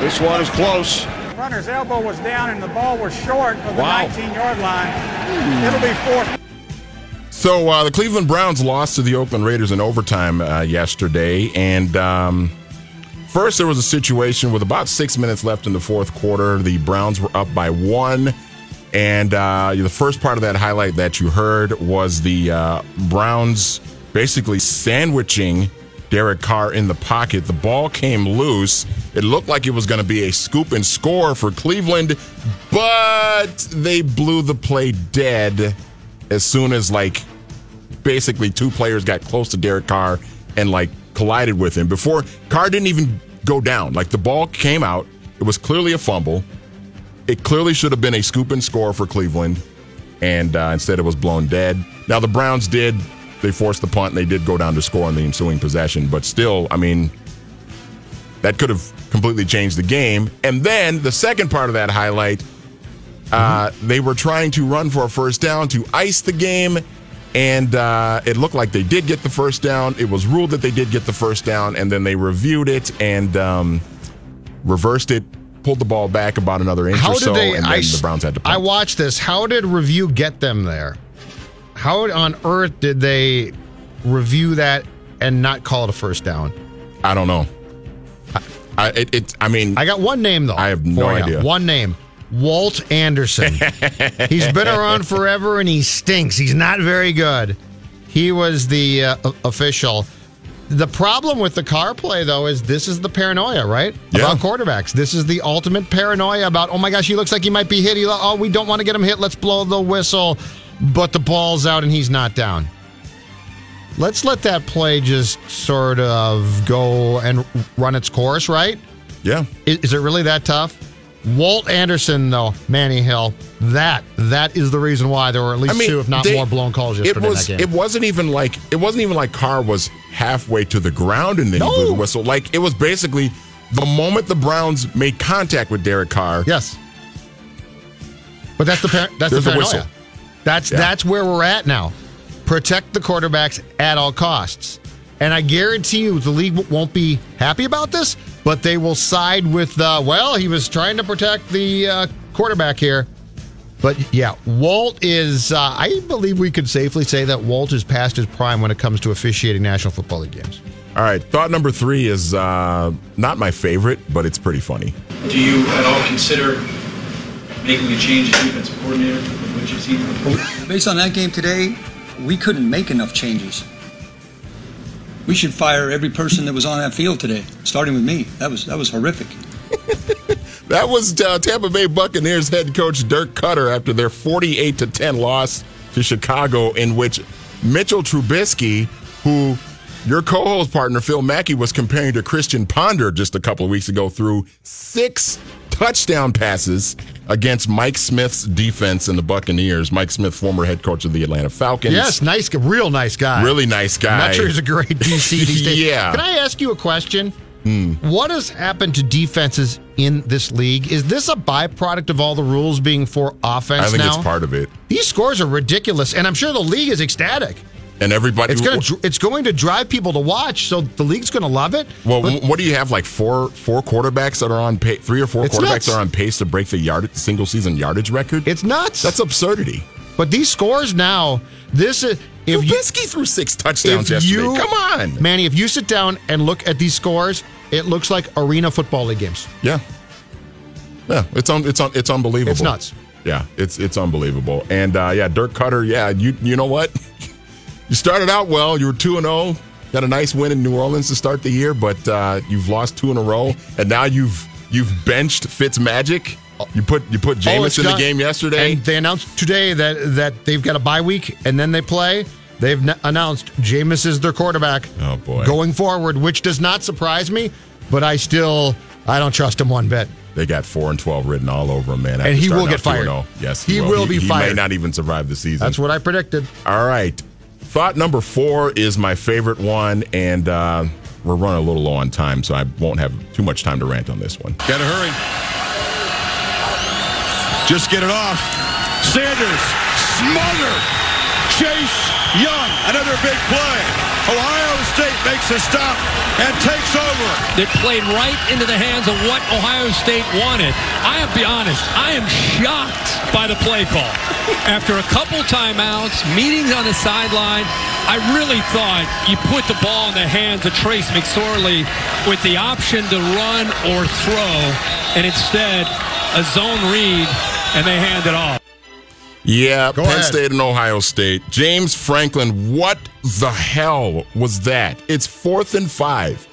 Speaker 3: This one is close.
Speaker 12: Runner's elbow was down and the ball was short of the
Speaker 8: Wow.
Speaker 12: 19 yard line. It'll be fourth.
Speaker 8: So uh, the Cleveland Browns lost to the Oakland Raiders in overtime uh, yesterday, and um, first there was a situation with about six minutes left in the fourth quarter. The Browns were up by one, and uh, the first part of that highlight that you heard was the uh, Browns basically sandwiching Derek Carr in the pocket. The ball came loose. It looked like it was going to be a scoop and score for Cleveland, but they blew the play dead as soon as like basically two players got close to Derek Carr and like collided with him before Carr didn't even go down. Like the ball came out. It was clearly a fumble. It clearly should have been a scoop and score for Cleveland, and uh, instead it was blown dead. Now the Browns did they forced the punt and they did go down to score on the ensuing possession, but still, I mean, that could have completely changed the game. And then the second part of that highlight, uh, they were trying to run for a first down to ice the game, and uh, it looked like they did get the first down. It was ruled that they did get the first down, and then they reviewed it and um, reversed it, pulled the ball back about another inch
Speaker 7: How
Speaker 8: or so,
Speaker 7: they?
Speaker 8: and then
Speaker 7: I,
Speaker 8: the Browns had to
Speaker 7: I watched this. How did review get them there? How on earth did they review that and not call it a first down?
Speaker 8: I don't know. I, I, it, it, I mean,
Speaker 7: I got one name though.
Speaker 8: I have no
Speaker 7: you.
Speaker 8: idea.
Speaker 7: One name. Walt Anderson. He's been around forever and he stinks. He's not very good. He was the uh, official. The problem with the Carr play, though, is this is the paranoia, right?
Speaker 8: Yeah.
Speaker 7: About quarterbacks. This is the ultimate paranoia about, oh my gosh, he looks like he might be hit. He, oh, we don't want to get him hit. Let's blow the whistle. But the ball's out and he's not down. Let's let that play just sort of go and run its course, right?
Speaker 8: Yeah.
Speaker 7: Is, is it really that tough? Walt Anderson, though, Manny Hill, that that is the reason why there were at least
Speaker 8: I mean,
Speaker 7: two, if not
Speaker 8: they-
Speaker 7: more, blown calls yesterday. It was.
Speaker 8: It wasn't even like. It wasn't even like Carr was halfway to the ground and then he blew the whistle. Like it was basically the moment the Browns made contact with Derek Carr.
Speaker 7: Yes. But that's the par- that's the
Speaker 8: a whistle.
Speaker 7: That's
Speaker 8: Yeah.
Speaker 7: that's where we're at now. Protect the quarterbacks at all costs. And I guarantee you the league won't be happy about this, but they will side with uh, well, he was trying to protect the uh, quarterback here. But yeah, Walt is uh, I believe we could safely say that Walt is past his prime when it comes to officiating National Football League games.
Speaker 8: All right. Thought number three is uh, not my favorite, but it's pretty funny.
Speaker 13: Do you at all consider making a change in defensive coordinator with what you've seen?
Speaker 14: Based on that game today, we couldn't make enough changes. We should fire every person that was on that field today, starting with me. That was that was horrific.
Speaker 8: That was uh, Tampa Bay Buccaneers head coach Dirk Koetter after their 48 to 10 loss to Chicago, in which Mitchell Trubisky, who your co-host partner Phil Mackey was comparing to Christian Ponder just a couple of weeks ago, threw six touchdown passes against Mike Smith's defense and the Buccaneers. Mike Smith, former head coach of the Atlanta Falcons.
Speaker 7: Yes, nice, real nice guy.
Speaker 8: Really nice guy.
Speaker 7: I'm not sure he's a great DC these days.
Speaker 8: Yeah.
Speaker 7: Can I ask you a question?
Speaker 8: Hmm.
Speaker 7: What has happened to defenses in this league? Is this a byproduct of all the rules being for offense
Speaker 8: I think
Speaker 7: now?
Speaker 8: it's part of it.
Speaker 7: These scores are ridiculous, and I'm sure the league is ecstatic.
Speaker 8: And everybody,
Speaker 7: It's going to it's going to drive people to watch, so the league's going to love it.
Speaker 8: Well, what do you have? Like four four quarterbacks that are on pace, three or four quarterbacks
Speaker 7: nuts.
Speaker 8: that are on pace to break the yard single season yardage record.
Speaker 7: It's nuts.
Speaker 8: That's absurdity.
Speaker 7: But these scores now, this is if you
Speaker 8: threw six touchdowns yesterday.
Speaker 7: you-
Speaker 8: Come on,
Speaker 7: Manny. If you sit down and look at these scores, it looks like arena football league games.
Speaker 8: Yeah, yeah, it's un, it's un, it's unbelievable.
Speaker 7: It's nuts.
Speaker 8: Yeah, it's it's unbelievable. And uh, yeah, Dirk Koetter. Yeah, you you know what? you started out well. You were two and zero. Got a nice win in New Orleans to start the year, but uh, you've lost two in a row, and now you've you've benched Fitz Magic. You put you put
Speaker 7: Oh,
Speaker 8: Jameis
Speaker 7: it's
Speaker 8: in the game yesterday.
Speaker 7: And they announced today that that they've got a bye week and then they play. They've n- announced Jameis is their quarterback.
Speaker 8: Oh boy.
Speaker 7: Going forward, which does not surprise me, but I still I don't trust him one bit.
Speaker 8: They got four and twelve written all over him, man.
Speaker 7: And he will get
Speaker 8: out 2-0.
Speaker 7: fired.
Speaker 8: Yes,
Speaker 7: He will be fired.
Speaker 8: He may not even survive the season.
Speaker 7: That's what I predicted.
Speaker 8: All right. Thought number four is my favorite one, and uh, we're running a little low on time, so I won't have too much time to rant on this one.
Speaker 3: Gotta hurry. Just get it off. Sanders, smothered. Chase Young, another big play. Ohio State makes a stop and takes over.
Speaker 15: That played right into the hands of what Ohio State wanted. I have to be honest, I am shocked by the play call. After a couple timeouts, meetings on the sideline, I really thought you put the ball in the hands of Trace McSorley with the option to run or throw, and instead a zone read, and they hand it off.
Speaker 8: Yeah,
Speaker 7: Go
Speaker 8: Penn
Speaker 7: ahead.
Speaker 8: State and Ohio State. James Franklin, what the hell was that? It's fourth and five.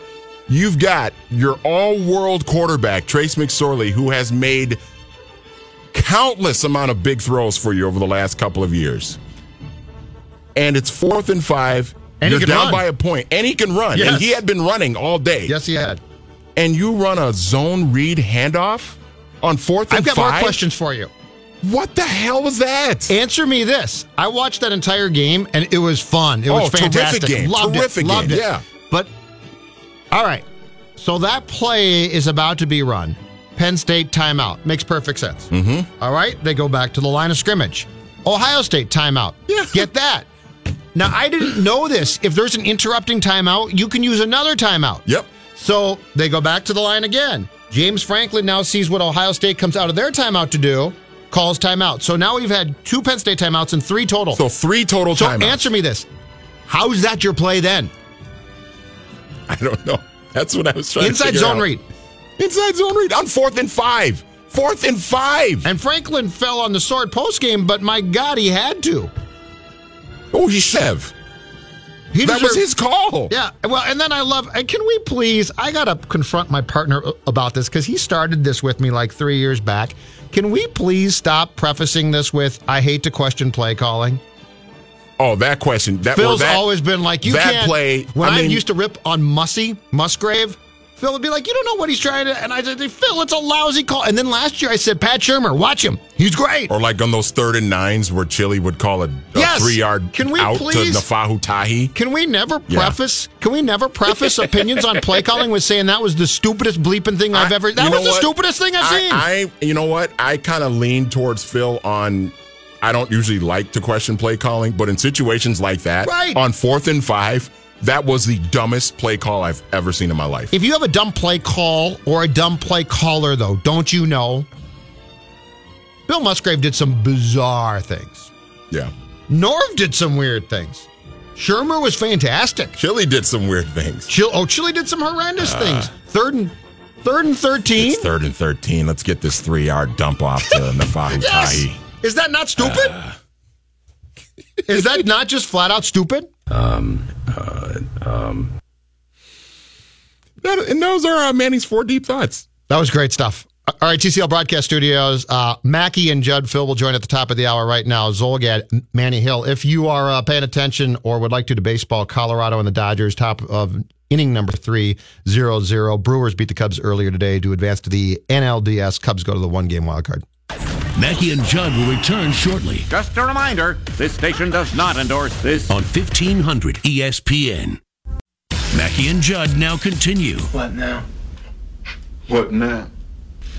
Speaker 8: You've got your all world quarterback, Trace McSorley, who has made countless amount of big throws for you over the last couple of years. And it's fourth and five.
Speaker 7: And
Speaker 8: You're
Speaker 7: can
Speaker 8: down
Speaker 7: run.
Speaker 8: by a point. And he can run.
Speaker 7: Yes.
Speaker 8: And he had been running all day.
Speaker 7: Yes, he had.
Speaker 8: And you run a zone read handoff on fourth and
Speaker 7: I've got
Speaker 8: five?
Speaker 7: more questions for you.
Speaker 8: What the hell was that?
Speaker 7: Answer me this. I watched that entire game and it was fun. It was
Speaker 8: Oh, terrific
Speaker 7: fantastic.
Speaker 8: game.
Speaker 7: Loved
Speaker 8: Terrific
Speaker 7: it. Loved it.
Speaker 8: Yeah.
Speaker 7: But all right. So that play is about to be run. Penn State timeout. Makes perfect sense.
Speaker 8: Mm-hmm.
Speaker 7: All right. They go back to the line of scrimmage. Ohio State timeout.
Speaker 8: Yeah.
Speaker 7: Get that. Now I didn't know this. If there's an interrupting timeout, you can use another timeout.
Speaker 8: Yep.
Speaker 7: So they go back to the line again. James Franklin now sees what Ohio State comes out of their timeout to do, calls timeout. So now we've had two Penn State timeouts and three total.
Speaker 8: So three total
Speaker 7: So
Speaker 8: timeouts.
Speaker 7: answer me this. How's that your play then?
Speaker 8: I don't know. That's what I was trying to
Speaker 7: say.
Speaker 8: Inside
Speaker 7: zone
Speaker 8: out.
Speaker 7: read.
Speaker 8: Inside zone read on fourth and five. Fourth and five.
Speaker 7: And Franklin fell on the sword post game, but my God, he had to.
Speaker 8: Oh, he should have.
Speaker 7: He
Speaker 8: that was his call.
Speaker 7: Yeah. Well, and then I love. and Can we please? I gotta confront my partner about this because he started this with me like three years back. Can we please stop prefacing this with "I hate to question play calling"?
Speaker 8: Oh, that question. That
Speaker 7: Phil's
Speaker 8: that,
Speaker 7: always been like, you
Speaker 8: that
Speaker 7: can't.
Speaker 8: play.
Speaker 7: When I,
Speaker 8: I mean,
Speaker 7: used to rip on Mussy Musgrave, Phil would be like, you don't know what he's trying to. And I said, Phil, it's a lousy call. And then last year I said, Pat Shurmur, watch him. He's great.
Speaker 8: or like on those third and nines where Chilly would call a, a
Speaker 7: Yes.
Speaker 8: three yard
Speaker 7: Can we
Speaker 8: out
Speaker 7: please-
Speaker 8: to Naufahu Tahi.
Speaker 7: Can we never
Speaker 8: Yeah.
Speaker 7: preface? Can we never preface opinions on play calling with saying that was the stupidest bleeping thing I've
Speaker 8: I-
Speaker 7: ever? That was the
Speaker 8: what?
Speaker 7: stupidest thing I've
Speaker 8: I,
Speaker 7: seen.
Speaker 8: I, you know what? I kind of lean towards Phil on. I don't usually like to question play calling, but in situations like that,
Speaker 7: Right.
Speaker 8: on fourth and five, that was the dumbest play call I've ever seen in my life.
Speaker 7: if you have a dumb play call or a dumb play caller, though, don't you know? Bill Musgrave did some bizarre things.
Speaker 8: Yeah,
Speaker 7: Norv did some weird things. Shurmur was fantastic.
Speaker 8: Chilly did some weird things.
Speaker 7: Chill. Oh, Chilly did some horrendous uh, things. Third and third and thirteen.
Speaker 8: It's third and thirteen. Let's get this three yard dump off to Naufahu
Speaker 7: Yes.
Speaker 8: Tahi.
Speaker 7: Is that not stupid? Uh. Is that not just flat out stupid?
Speaker 8: Um, uh, um. That, and those are uh, Manny's four deep thoughts.
Speaker 7: That was great stuff. All right, TCL Broadcast Studios. Uh, Mackey and Judd Phil will join at the top of the hour right now. Zulgad, Manny Hill. If you are uh, paying attention or would like to to baseball, Colorado and the Dodgers, top of inning number three, zero zero. Brewers beat the Cubs earlier today to advance to the NLDS. Cubs go to the one game wild card.
Speaker 1: Mackey and Judd will return shortly
Speaker 16: Just a reminder this station does not endorse this.
Speaker 1: on 1500 ESPN. Mackey and Judd now continue.
Speaker 17: What now? What now?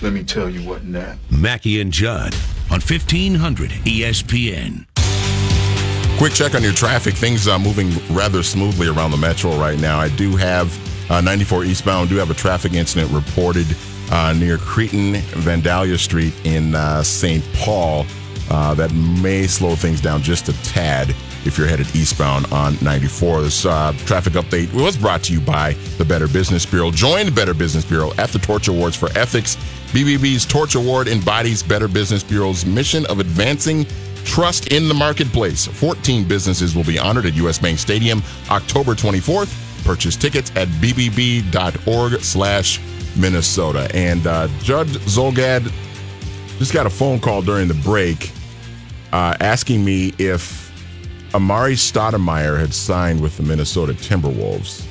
Speaker 17: Let me tell you what now.
Speaker 1: Mackey and Judd on 1500 ESPN.
Speaker 8: Quick check on your traffic. Things are moving rather smoothly around the metro right now. I do have uh, 94 eastbound. Do have a traffic incident reported uh, near Cretin Vandalia Street in uh, St. Paul. Uh, that may slow things down just a tad if you're headed eastbound on 94. This uh, traffic update was brought to you by the Better Business Bureau. Join the Better Business Bureau at the Torch Awards for Ethics. BBB's Torch Award embodies Better Business Bureau's mission of advancing trust in the marketplace. 14 businesses will be honored at U.S. Bank Stadium October 24th. Purchase tickets at bbb.org slash Minnesota. And uh, Judd Zulgad just got a phone call during the break uh, asking me if Amar'e Stoudemire had signed with the Minnesota Timberwolves.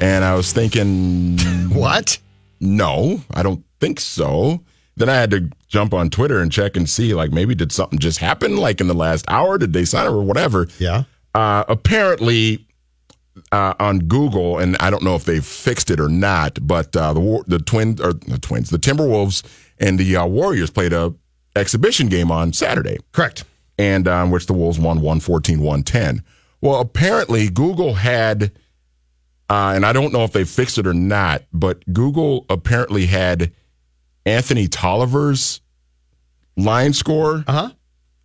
Speaker 8: And I was thinking,
Speaker 7: what?
Speaker 8: No, I don't think so. Then I had to jump on Twitter and check and see, like, maybe did something just happen, like in the last hour? Did they sign her or whatever?
Speaker 7: Yeah.
Speaker 8: Uh, apparently, uh, on Google, and I don't know if they've fixed it or not, but uh, the War- the twins or the twins, the Timberwolves and the uh, Warriors played a exhibition game on Saturday.
Speaker 7: Correct.
Speaker 8: and um, which the Wolves won 114 110. Well, apparently, Google had, uh, and I don't know if they fixed it or not, but Google apparently had Anthony Tolliver's line score
Speaker 7: uh-huh.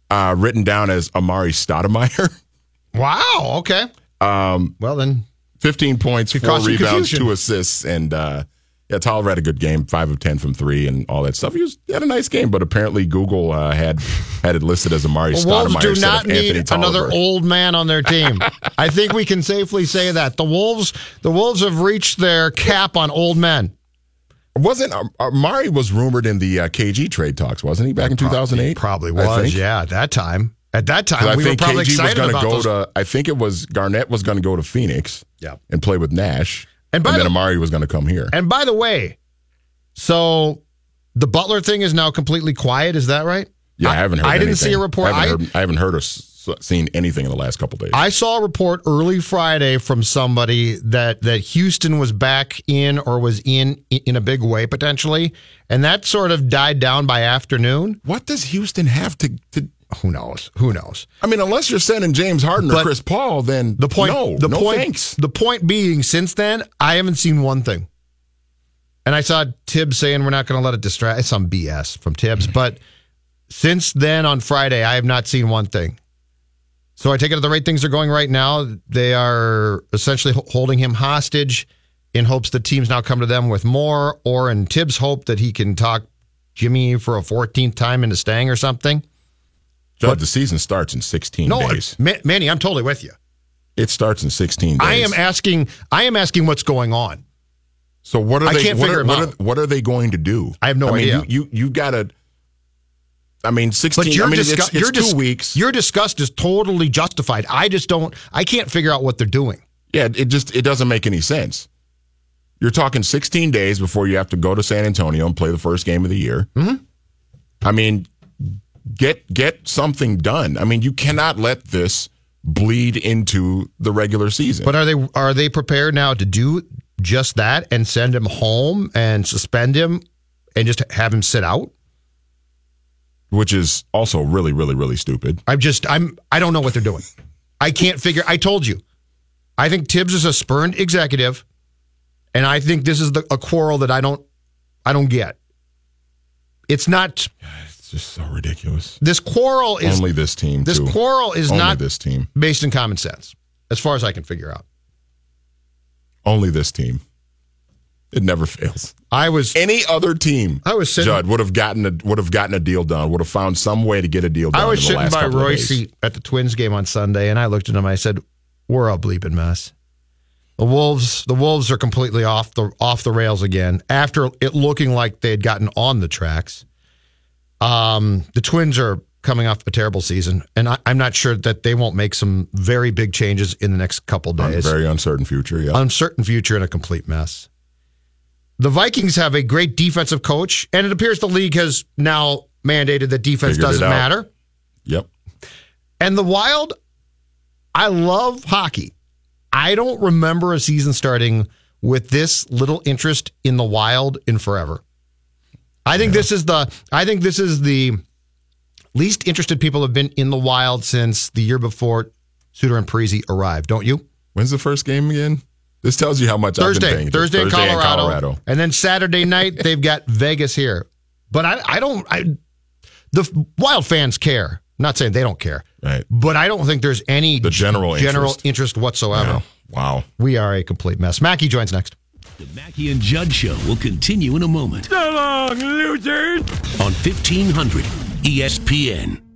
Speaker 8: uh, written down as Amar'e Stoudemire.
Speaker 7: Wow. Okay.
Speaker 8: Um,
Speaker 7: well, then
Speaker 8: 15 points, four rebounds,
Speaker 7: confusion.
Speaker 8: two assists, and uh, yeah, Tolliver had a good game, five of 10 from three, and all that stuff. He, was, he had a nice game, but apparently Google uh, had had it listed as Amar'e
Speaker 7: The
Speaker 8: Stoudemire
Speaker 7: Wolves do not need another old man on their team. I think we can safely say that the Wolves, the Wolves have reached their cap on old men.
Speaker 8: Wasn't Amar'e was rumored in the uh, KG trade talks, wasn't he, back in 2008?
Speaker 7: Probably
Speaker 8: I
Speaker 7: was, yeah. At that time, at that time,
Speaker 8: I
Speaker 7: we were
Speaker 8: think
Speaker 7: probably
Speaker 8: KG was
Speaker 7: excited
Speaker 8: going to
Speaker 7: about
Speaker 8: go
Speaker 7: those.
Speaker 8: to. I think it was Garnett was going to go to Phoenix.
Speaker 7: Yeah.
Speaker 8: and play with Nash,
Speaker 7: And by
Speaker 8: then
Speaker 7: the-
Speaker 8: Amar'e was going to come here.
Speaker 7: And by the way, so the Butler thing is now completely quiet. Is that right?
Speaker 8: Yeah, I, haven't heard.
Speaker 7: I didn't see a report.
Speaker 8: I
Speaker 7: I,
Speaker 8: haven't, heard, I haven't heard or s- seen anything in the last couple days.
Speaker 7: I saw a report early Friday from somebody that that Houston was back in or was in in a big way potentially, and that sort of died down by afternoon.
Speaker 8: What does Houston have to? to
Speaker 7: Who knows? Who knows?
Speaker 8: I mean, unless you're sending James Harden or Chris Paul, then
Speaker 7: The point.
Speaker 8: no,
Speaker 7: the
Speaker 8: no
Speaker 7: point.
Speaker 8: thanks.
Speaker 7: The point being, since then, I haven't seen one thing. And I saw Thibs saying we're not going to let it distract. It's some BS from Thibs, mm-hmm. but since then on Friday, I have not seen one thing. So I take it the right things are going right now. They are essentially holding him hostage in hopes that teams now come to them with more, or in Thibs' hope that he can talk Jimmy for a 14th time into staying or something.
Speaker 8: Judd, the season starts in 16
Speaker 7: No,
Speaker 8: days.
Speaker 7: Ma- Manny, I'm totally with you.
Speaker 8: It starts in 16 days.
Speaker 7: I am asking. I am asking what's going on.
Speaker 8: So what are
Speaker 7: I
Speaker 8: they?
Speaker 7: can't
Speaker 8: what,
Speaker 7: figure
Speaker 8: are, what. Are, what are they going to do?
Speaker 7: I have no
Speaker 8: I mean,
Speaker 7: idea.
Speaker 8: You you, you got to. I mean, 16.
Speaker 7: But your,
Speaker 8: I mean,
Speaker 7: disgu-
Speaker 8: it's, it's
Speaker 7: your
Speaker 8: two
Speaker 7: dis-
Speaker 8: weeks.
Speaker 7: Your disgust is totally justified. I just don't. I can't figure out what they're doing.
Speaker 8: Yeah, it just it doesn't make any sense. You're talking 16 days before you have to go to San Antonio and play the first game of the year.
Speaker 7: Mm-hmm.
Speaker 8: I mean, get get something done. I mean, you cannot let this bleed into the regular season.
Speaker 7: But are they are they prepared now to do just that and send him home and suspend him and just have him sit out?
Speaker 8: which is also really, really, really stupid.
Speaker 7: I'm just I'm I don't know what they're doing. I can't figure. I told you. I think Thibs is a spurned executive, and I think this is the, a quarrel that I don't I don't get. It's not.
Speaker 8: It's just so ridiculous.
Speaker 7: This quarrel is
Speaker 8: Only this team.
Speaker 7: This
Speaker 8: too.
Speaker 7: quarrel is
Speaker 8: Only
Speaker 7: not
Speaker 8: this team.
Speaker 7: based in common sense, as far as I can figure out.
Speaker 8: Only this team. It never fails.
Speaker 7: I was
Speaker 8: any other team.
Speaker 7: I was sitting-
Speaker 8: Judd would have gotten a would have gotten a deal done. Would have found some way to get a deal done.
Speaker 7: I was sitting
Speaker 8: last
Speaker 7: by
Speaker 8: couple of
Speaker 7: Roy's
Speaker 8: days.
Speaker 7: seat at the Twins game on Sunday, and I looked at him. I said, "We're a bleeping mess. The Wolves, the Wolves are completely off the off the rails again. After it looking like they had gotten on the tracks, um, the Twins are coming off a terrible season, and I, I'm not sure that they won't make some very big changes in the next couple days.
Speaker 8: very uncertain future. Yeah.
Speaker 7: uncertain future and a complete mess. The Vikings have a great defensive coach, and it appears the league has now mandated that defense
Speaker 8: Figured
Speaker 7: doesn't matter.
Speaker 8: Yep.
Speaker 7: And the Wild, I love hockey. I don't remember a season starting with this little interest in the Wild in forever. I think this is the I think this is the least interested people have been in the Wild since the year before Suter and Parise arrived. Don't you?
Speaker 8: When's the first game again? This tells you how much I've been
Speaker 7: Thursday. Thursday, in
Speaker 8: Thursday
Speaker 7: Colorado, and then Saturday night they've got Vegas here. But I, I don't. I the Wild fans care. Not saying they don't care,
Speaker 8: right?
Speaker 7: But I don't think there's any
Speaker 8: The general
Speaker 7: general
Speaker 8: interest.
Speaker 7: interest whatsoever.
Speaker 8: Wow,
Speaker 7: we are a complete mess. Mackey joins next.
Speaker 1: The Mackey and Judd Show will continue in a moment
Speaker 10: So long, losers!
Speaker 1: on 1500 ESPN.